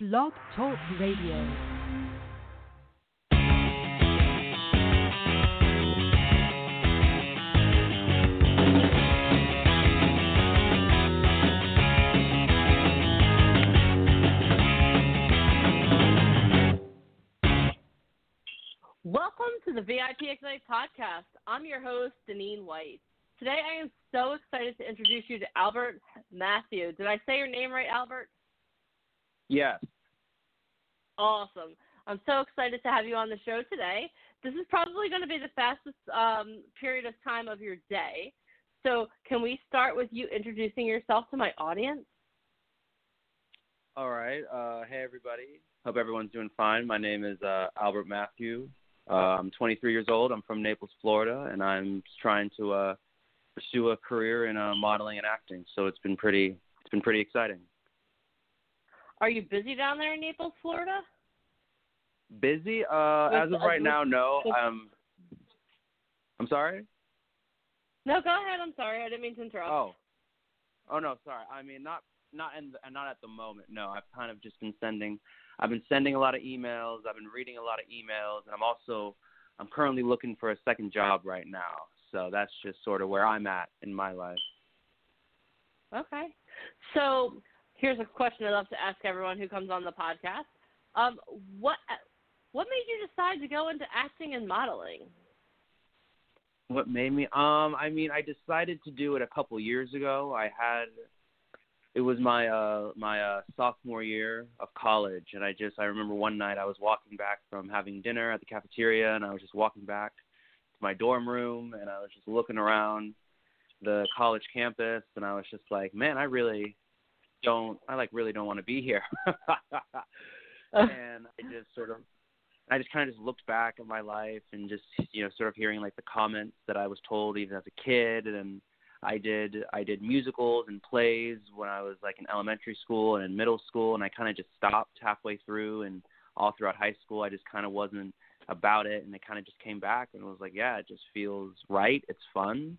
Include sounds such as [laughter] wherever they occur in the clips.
Blog Talk Radio. Welcome to the VIP Ignite podcast. I'm your host, Deneen White. Today I am so excited to introduce you to Albert Matthew. Did I say your name right, Albert? Yes. Awesome. I'm so excited to have you on the show today. This is probably going to be the fastest um, period of time of your day. So, can we start with you introducing yourself to my audience? All right. Uh, hey, everybody. Hope everyone's doing fine. My name is uh, Albert Matthew. Uh, I'm 23 years old. I'm from Naples, Florida, and I'm trying to uh, pursue a career in uh, modeling and acting. So it's been pretty, it's been pretty exciting. Are you busy down there in Naples, Florida? Busy? Uh, as of right now, no. I'm. I'm sorry. No, go ahead. I'm sorry. I didn't mean to interrupt. Oh. Oh no, sorry. I mean, not not in the, not at the moment. No, I've kind of just been sending. I've been sending a lot of emails. I've been reading a lot of emails, and I'm also I'm currently looking for a second job right now. So that's just sort of where I'm at in my life. Okay. So here's a question I love to ask everyone who comes on the podcast. Um, what what made you decide to go into acting and modeling? What made me? Um, I mean, I decided to do it a couple years ago. I had it was my uh my uh sophomore year of college and I just I remember one night I was walking back from having dinner at the cafeteria and I was just walking back to my dorm room and I was just looking around the college campus and I was just like, man, I really don't I like really don't want to be here. [laughs] and I just sort of I just kind of just looked back at my life and just you know sort of hearing like the comments that I was told even as a kid. And I did I did musicals and plays when I was like in elementary school and in middle school. And I kind of just stopped halfway through and all throughout high school I just kind of wasn't about it. And it kind of just came back and was like yeah it just feels right. It's fun.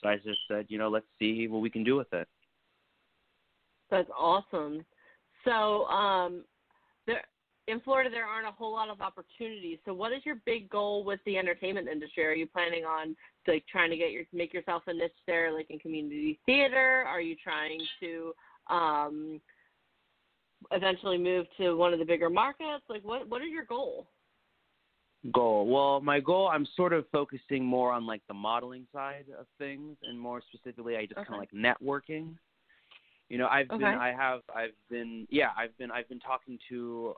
So I just said you know let's see what we can do with it that's awesome so um there in Florida there aren't a whole lot of opportunities. So what is your big goal with the entertainment industry? Are you planning on like trying to get your make yourself a niche there like in community theater? Are you trying to um eventually move to one of the bigger markets? Like what what is your goal? Goal. Well, my goal I'm sort of focusing more on like the modeling side of things and more specifically I just Okay. kind of like networking. You know, I've Okay. been I have I've been yeah, I've been I've been talking to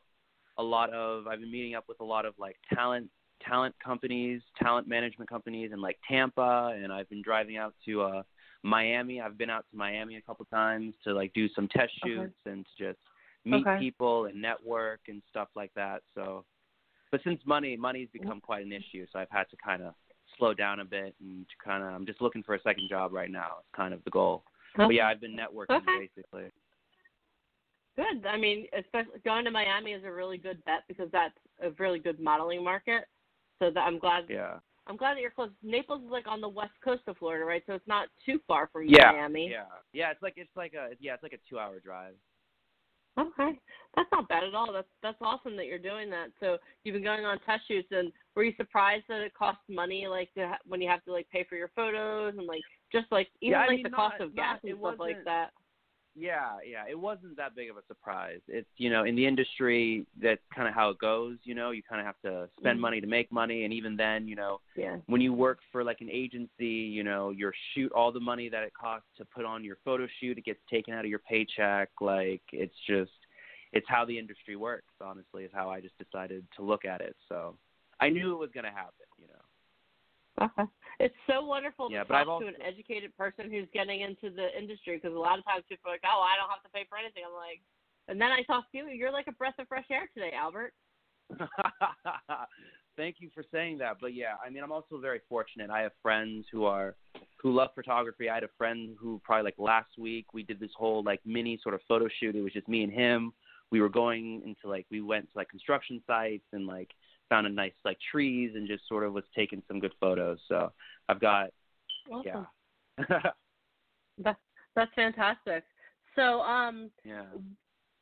a lot of I've been meeting up with a lot of like talent talent companies, talent management companies in like Tampa and I've been driving out to uh Miami. I've been out to Miami a couple times to like do some test Okay. shoots and to just meet Okay. people and network and stuff like that. So but since money money's become quite an issue, so I've had to kind of slow down a bit and kind of I'm just looking for a second job right now. It's kind of the goal. But yeah, I've been networking Okay. basically. Good. I mean, especially going to Miami is a really good bet because that's a really good modeling market. So that I'm glad Yeah. I'm glad that you're close. Naples is like on the west coast of Florida, right? So it's not too far from Yeah. Miami. Yeah. Yeah, it's like it's like a yeah, it's like a 2-hour drive. Okay, that's not bad at all. That's that's awesome that you're doing that. So you've been going on test shoots, and were you surprised that it costs money, like to ha- when you have to like pay for your photos and like just like even Yeah, like mean, the not- cost of not- gas and stuff like that? Yeah, yeah, it wasn't that big of a surprise. It's you know in the industry that's kind of how it goes. You know, you kind of have to spend Mhm. money to make money, and even then, you know, Yeah. when you work for like an agency, you know, your shoot all the money that it costs to put on your photo shoot, it gets taken out of your paycheck. Like it's just it's how the industry works, honestly, is how I just decided to look at it. So I knew it was gonna happen, you know. Okay. It's so wonderful Yeah, to talk also- to an educated person who's getting into the industry because a lot of times people are like, "Oh, I don't have to pay for anything." I'm like, and then I talk to you. You're like a breath of fresh air today, Albert. [laughs] Thank you for saying that. But yeah, I mean, I'm also very fortunate. I have friends who are who love photography. I had a friend who probably like last week we did this whole like mini sort of photo shoot. It was just me and him. We were going into like we went to like construction sites and like found a nice like trees and just sort of was taking some good photos. So I've got Awesome. yeah. [laughs] That's that's fantastic. So, um, yeah.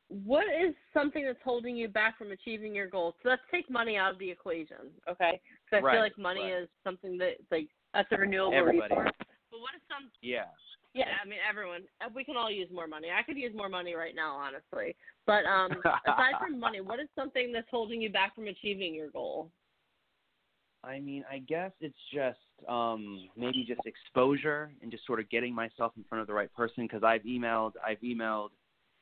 what is something that's holding you back from achieving your goals? So let's take money out of the equation, okay? Because I Right, feel like money right. is something that like that's a renewable Everybody. resource. But what is some? Yeah. Yeah, I mean everyone. uh, We can all use more money. I could use more money right now, honestly. But um, aside from [laughs] money, what is something that's holding you back from achieving your goal? I mean, I guess it's just um, maybe just exposure and just sort of getting myself in front of the right person because I've emailed, I've emailed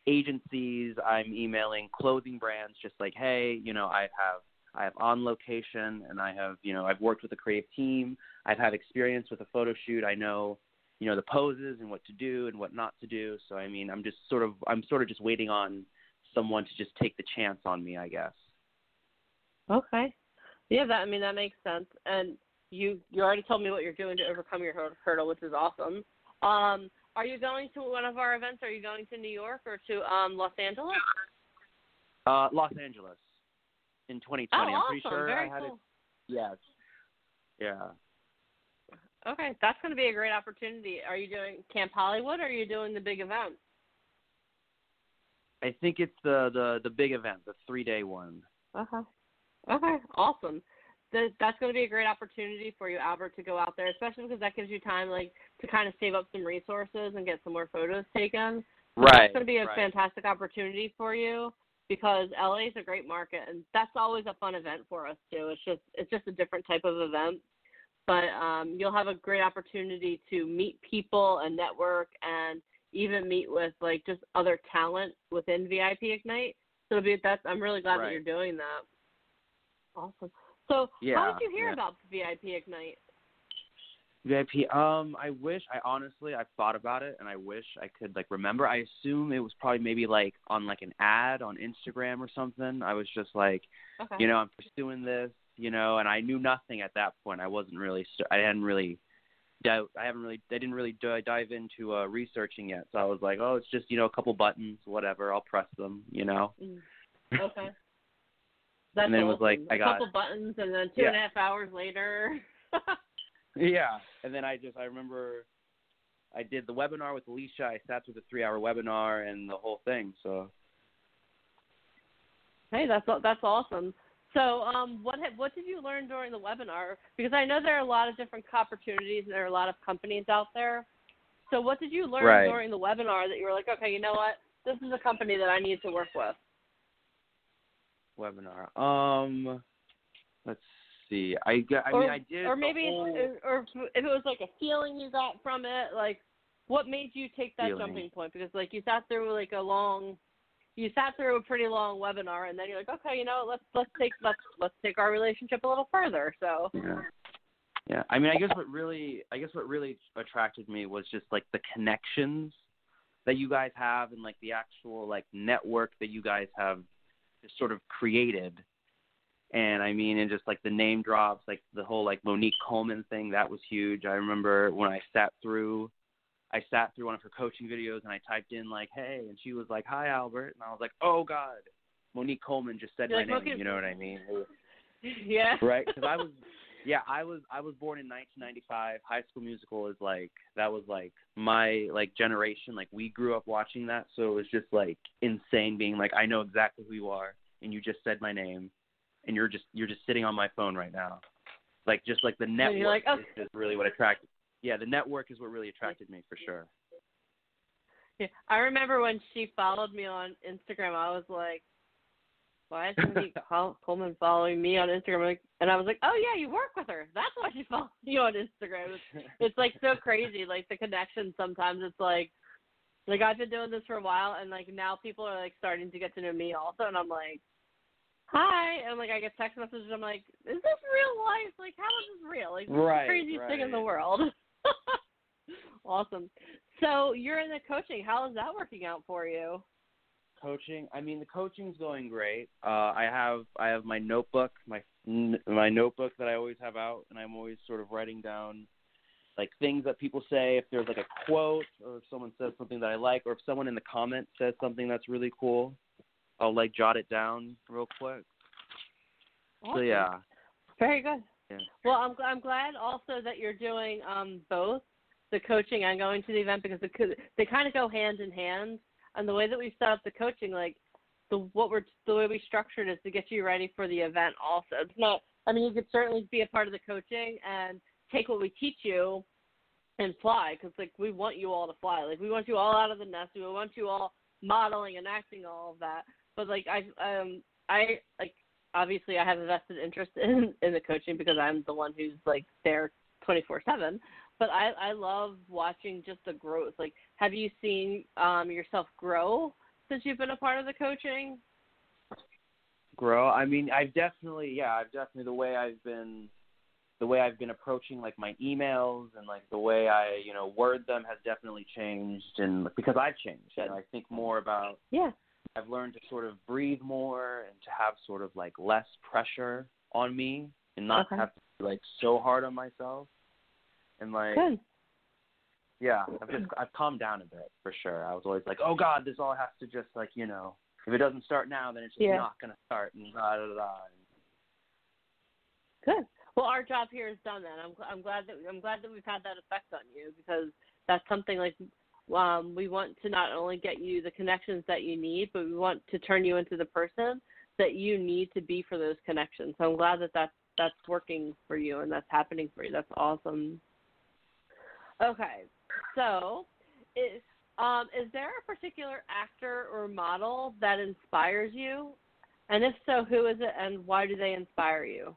agencies, I'm emailing clothing brands, just like, hey, you know, I have, I have on location, and I have, you know, I've worked with a creative team, I've had experience with a photo shoot, I know, you know, the poses and what to do and what not to do. So I mean, I'm just sort of, I'm sort of just waiting on someone to just take the chance on me, I guess. Okay. Yeah, that I mean that makes sense. And you you already told me what you're doing to overcome your hurdle, which is awesome. Um, are you going to one of our events? Are you going to New York or to um Los Angeles? Uh, Los Angeles in 2020. Oh, I'm pretty awesome. sure Very I had cool. it. Yes. Yeah. Okay, that's going to be a great opportunity. Are you doing Camp Hollywood or are you doing the big event? I think it's the the the big event, the three day one. Okay. Okay, awesome. That that's going to be a great opportunity for you, Albert, to go out there, especially because that gives you time, like, to kind of save up some resources and get some more photos taken. So That's going to be a right. fantastic opportunity for you because LA is a great market, and that's always a fun event for us too. It's just it's just a different type of event, but um, you'll have a great opportunity to meet people and network, and even meet with like just other talent within VIP Ignite. So it'll be that's I'm really glad that you're doing that. Awesome. So how did you hear yeah. about VIP Ignite? VIP. Um, I wish I honestly I've thought about it and I wish I could like remember. I assume it was probably maybe like on like an ad on Instagram or something. I was just like, Okay. you know, I'm pursuing this, you know, and I knew nothing at that point. I wasn't really, I hadn't really doubt. I haven't really, I didn't really di- dive into uh, researching yet. So I was like, oh, it's just you know a couple buttons, whatever. I'll press them, you know. Mm. [laughs] Okay. That's And then it was like, awesome. I a got- couple buttons, and then two Yeah. and a half hours later. [laughs] Yeah. And then I just, I remember, I did the webinar with Alicia. I sat through the three-hour webinar and the whole thing. So hey, that's that's awesome. So, um, what have, what did you learn during the webinar? Because I know there are a lot of different opportunities, and there are a lot of companies out there. So, what did you learn Right. during the webinar that you were like, okay, you know what, this is a company that I need to work with? webinar. Um, let's see. I, got- I or, mean, I did. or maybe, whole- or if it was like a feeling you got from it, like what made you take that Feeling. jumping point? Because like you sat through like a long, you sat through a pretty long webinar, and then you're like, okay, you know, let's let's take let's let's take our relationship a little further. So Yeah. Yeah. I mean, I guess what really, I guess what really attracted me was just like the connections that you guys have and like the actual like network that you guys have just sort of created. And I mean, and just like the name drops, like the whole like Monique Coleman thing, that was huge. I remember when I sat through, I sat through one of her coaching videos and I typed in like, "Hey," and she was like, "Hi, Albert," and I was like, "Oh God." Monique Coleman just said You're my like, name. You know what I mean? [laughs] Yeah, right? Because I was, yeah, I was, I was born in 1995. High School Musical is like that was like my like generation. Like we grew up watching that, so it was just like insane. Being like, I know exactly who you are, and you just said my name, and you're just you're just sitting on my phone right now. Like just like the network like, "Oh." is just really what attracted. Yeah, the network is what really attracted me for sure. yeah. I remember when she followed me on Instagram, I was like. Why is [laughs] Coleman following me on Instagram? And I was like, "Oh yeah, you work with her. That's why she [laughs] follows you on Instagram." It's, it's like so crazy, like the connection. Sometimes it's like, like I've been doing this for a while, and like now people are like starting to get to know me also, and I'm like, "Hi," and like I get text messages. I'm like, "Is this real life? Like, how is this real? Like, this is the craziest thing in the world." [laughs] [laughs] awesome. So you're in the coaching. How is that working out for you? coaching i mean the coaching's going great uh i have i have my notebook my my notebook that i always have out and i'm always sort of writing down like things that people say if there's like a quote or if someone says something that i like or if someone in the comments says something that's really cool i'll like jot it down real quick so yeah Very good. Yeah. Well, I'm I'm glad also that you're doing um both the coaching and going to the event because the, they kind of go hand in hand. And the way that we set up the coaching, like the what we're the way we structured is to get you ready for the event. Also, it's not. I mean, you could certainly be a part of the coaching and take what we teach you and fly because like we want you all to fly. Like we want you all out of the nest. We want you all modeling and acting all of that. But like I um I like obviously I have a vested interest [laughs] in in the coaching because I'm the one who's like there 24/7 but I I love watching just the growth. Like, have you seen um yourself grow since you've been a part of the coaching? Grow. I mean, I've definitely yeah, I've definitely the way I've been the way I've been approaching like my emails and like the way I, you know, word them has definitely changed and because I've changed. You know, I think more about Yeah. I've learned to sort of breathe more and to have sort of like less pressure on me and not Okay. have to be like so hard on myself. And like Good. yeah, I've just I've calmed down a bit for sure. I was always like, oh God, this all has to just like you know, if it doesn't start now, then it's just Yeah. not gonna start and da da da. Good. Well, our job here is done. Then I'm I'm glad that I'm glad that we've had that effect on you because that's something like um, we want to not only get you the connections that you need, but we want to turn you into the person that you need to be for those connections. So I'm glad that that's that's working for you and that's happening for you. That's awesome. Okay, so is um, is there a particular actor or model that inspires you? And if so, who is it and why do they inspire you?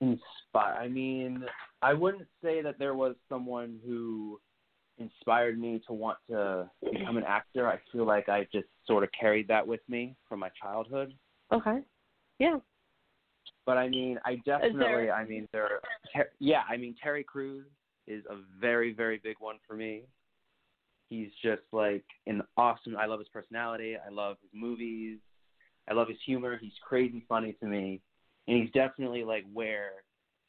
Inspire. I mean, I wouldn't say that there was someone who inspired me to want to become an actor. I feel like I just sort of carried that with me from my childhood. Okay. Yeah. But I mean, I definitely. there- I mean, there. Ter- yeah, I mean, Terry Crews is a very, very big one for me. He's just like an awesome. I love his personality. I love his movies. I love his humor. He's crazy funny to me, and he's definitely like where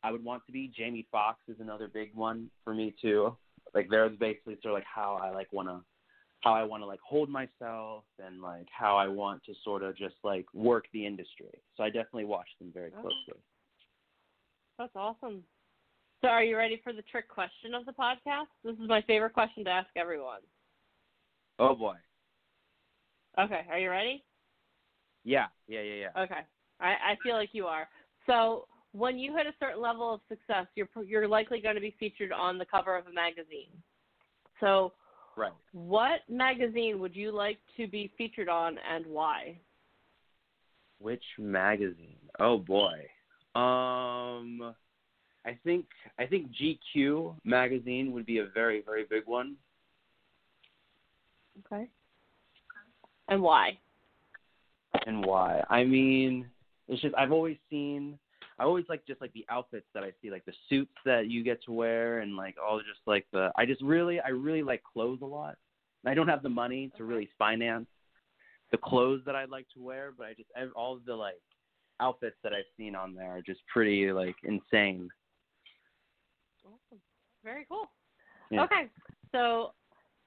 I would want to be. Jamie Foxx is another big one for me too. Like they're basically sort of like how I like want to how I want to like hold myself and like how I want to sort of just like work the industry. So I definitely watch them very Oh. closely. That's awesome. So are you ready for the trick question of the podcast? This is my favorite question to ask everyone. Oh boy. Okay, are you ready? Yeah, yeah, yeah, yeah. Okay. I, I feel like you are. So when you hit a certain level of success, you're you're likely going to be featured on the cover of a magazine. So Right. what magazine would you like to be featured on and why? Which magazine? Oh boy. Um I think I think GQ magazine would be a very very big one. Okay. And why? And why? I mean, it's just I've always seen I always like just like the outfits that I see, like the suits that you get to wear and like all just like the I just really I really like clothes a lot. And I don't have the money to really finance the clothes that I'd like to wear, but I just all of the like outfits that I've seen on there are just pretty like insane. Awesome. Very cool. Yeah. Okay. So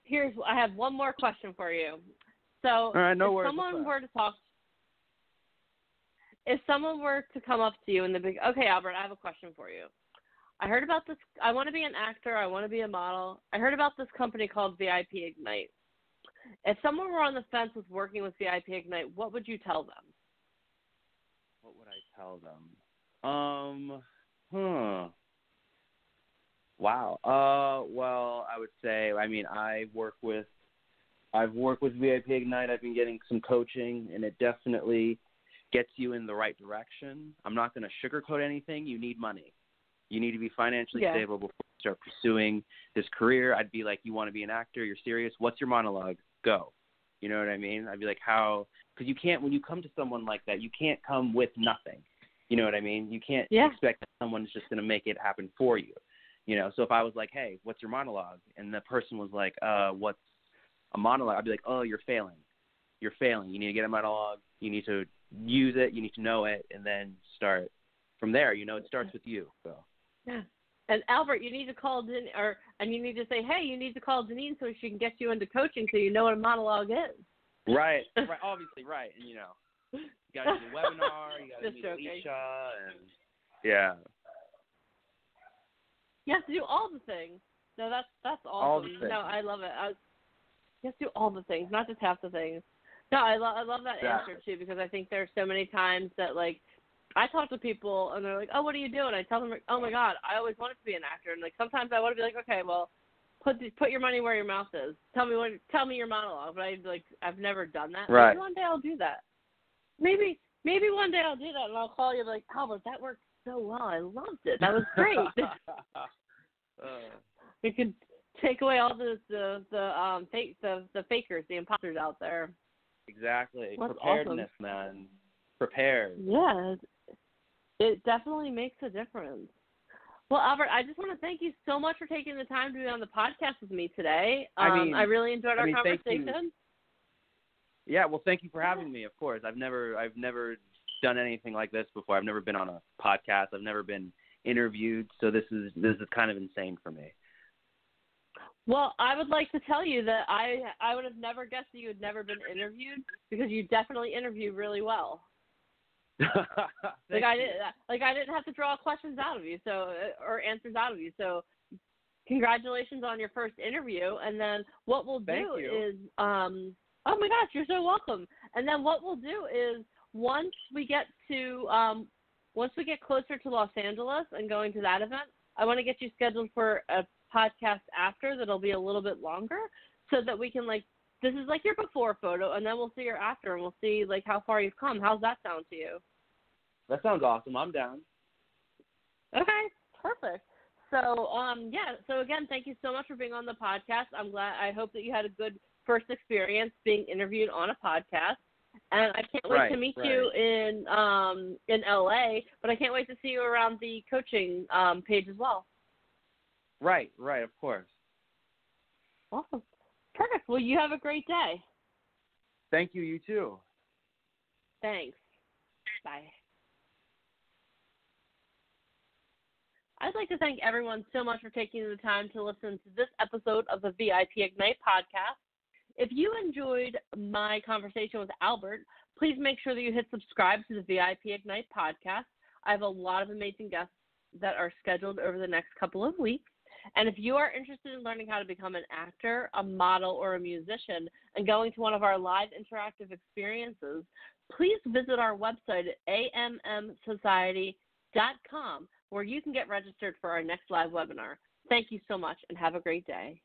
here's I have one more question for you. So right, no if worries. someone were to talk if someone were to come up to you in the big okay, Albert, I have a question for you. I heard about this I want to be an actor, I want to be a model. I heard about this company called VIP Ignite. If someone were on the fence with working with VIP Ignite, what would you tell them? What would I tell them? Um. Wow. Uh, well, I would say, I mean, I work with, I've worked with VIP Ignite. I've been getting some coaching, and it definitely gets you in the right direction. I'm not going to sugarcoat anything. You need money. You need to be financially Yeah. stable before you start pursuing this career. I'd be like, you want to be an actor? You're serious? What's your monologue? Go. You know what I mean? I'd be like, how? Because you can't when you come to someone like that, you can't come with nothing. You know what I mean? You can't Yeah. expect that someone's just going to make it happen for you. You know, so if I was like, "Hey, what's your monologue? and the person was like, "Uh, what's a monologue? I'd be like, "Oh, you're failing. You're failing. You need to get a monologue. You need to use it. You need to know it, and then start from there. You know, it starts with you. So Yeah. And Albert, you need to call Den or and you need to say, hey, you need to call Denise so she can get you into coaching so you know what a monologue is. right, [laughs] right, obviously, right, and you know, you got to do the webinar. You got to meet joking. Alicia, and yeah, You have to do all the things. No, that's that's awesome. All the things. No, I love it. I was, you have to do all the things, not just half the things. No, I, lo- I love that Exactly. answer too because I think there's so many times that like I talk to people and they're like, "Oh, what are you doing?" I tell them, "Oh my God, I always wanted to be an actor." And like sometimes I want to be like, "Okay, well, put the, put your money where your mouth is. Tell me what, tell me your monologue." But I like I've never done that. Right. Maybe one day I'll do that. Maybe maybe one day I'll do that and I'll call you and be like, Albert, that worked so well. I loved it. That was great. [laughs] [laughs] Uh, we could take away all the the the um fake the the fakers, the imposters out there. Exactly. That's Preparedness, man. Prepared. Yeah, it definitely makes a difference. Well, Albert, I just want to thank you so much for taking the time to be on the podcast with me today. Um, I mean- I really enjoyed I our mean, conversation. Yeah, well, thank you for having me. Of course, I've never, I've never done anything like this before. I've never been on a podcast. I've never been interviewed. So this is, this is kind of insane for me. Well, I would like to tell you that I I would have never guessed that you had never been interviewed because you definitely interview really well. [laughs] like I did like I didn't have to draw questions out of you so uh, or answers out of you. So congratulations on your first interview and then what we'll Thank do you. is um oh my gosh, you're so welcome. And then what we'll do is once we get to um once we get closer to Los Angeles and going to that event, I want to get you scheduled for a podcast after that'll be a little bit longer so that we can like this is like your before photo and then we'll see your after and we'll see like how far you've come. How's that sound to you? That sounds awesome. I'm down. Okay, perfect. So, um, yeah. So again, thank you so much for being on the podcast. I'm glad. I hope that you had a good first experience being interviewed on a podcast, and I can't wait to meet right. you in um in LA. But I can't wait to see you around the coaching um page as well. Right, right, of course. Awesome. Perfect. Well, you have a great day. Thank you. You too. Thanks. Bye. I'd like to thank everyone so much for taking the time to listen to this episode of the VIP Ignite podcast. If you enjoyed my conversation with Albert, please make sure that you hit subscribe to the VIP Ignite podcast. I have a lot of amazing guests that are scheduled over the next couple of weeks. And if you are interested in learning how to become an actor, a model, or a musician and going to one of our live interactive experiences, please visit our website at ammsociety.com where you can get registered for our next live webinar. Thank you so much and have a great day.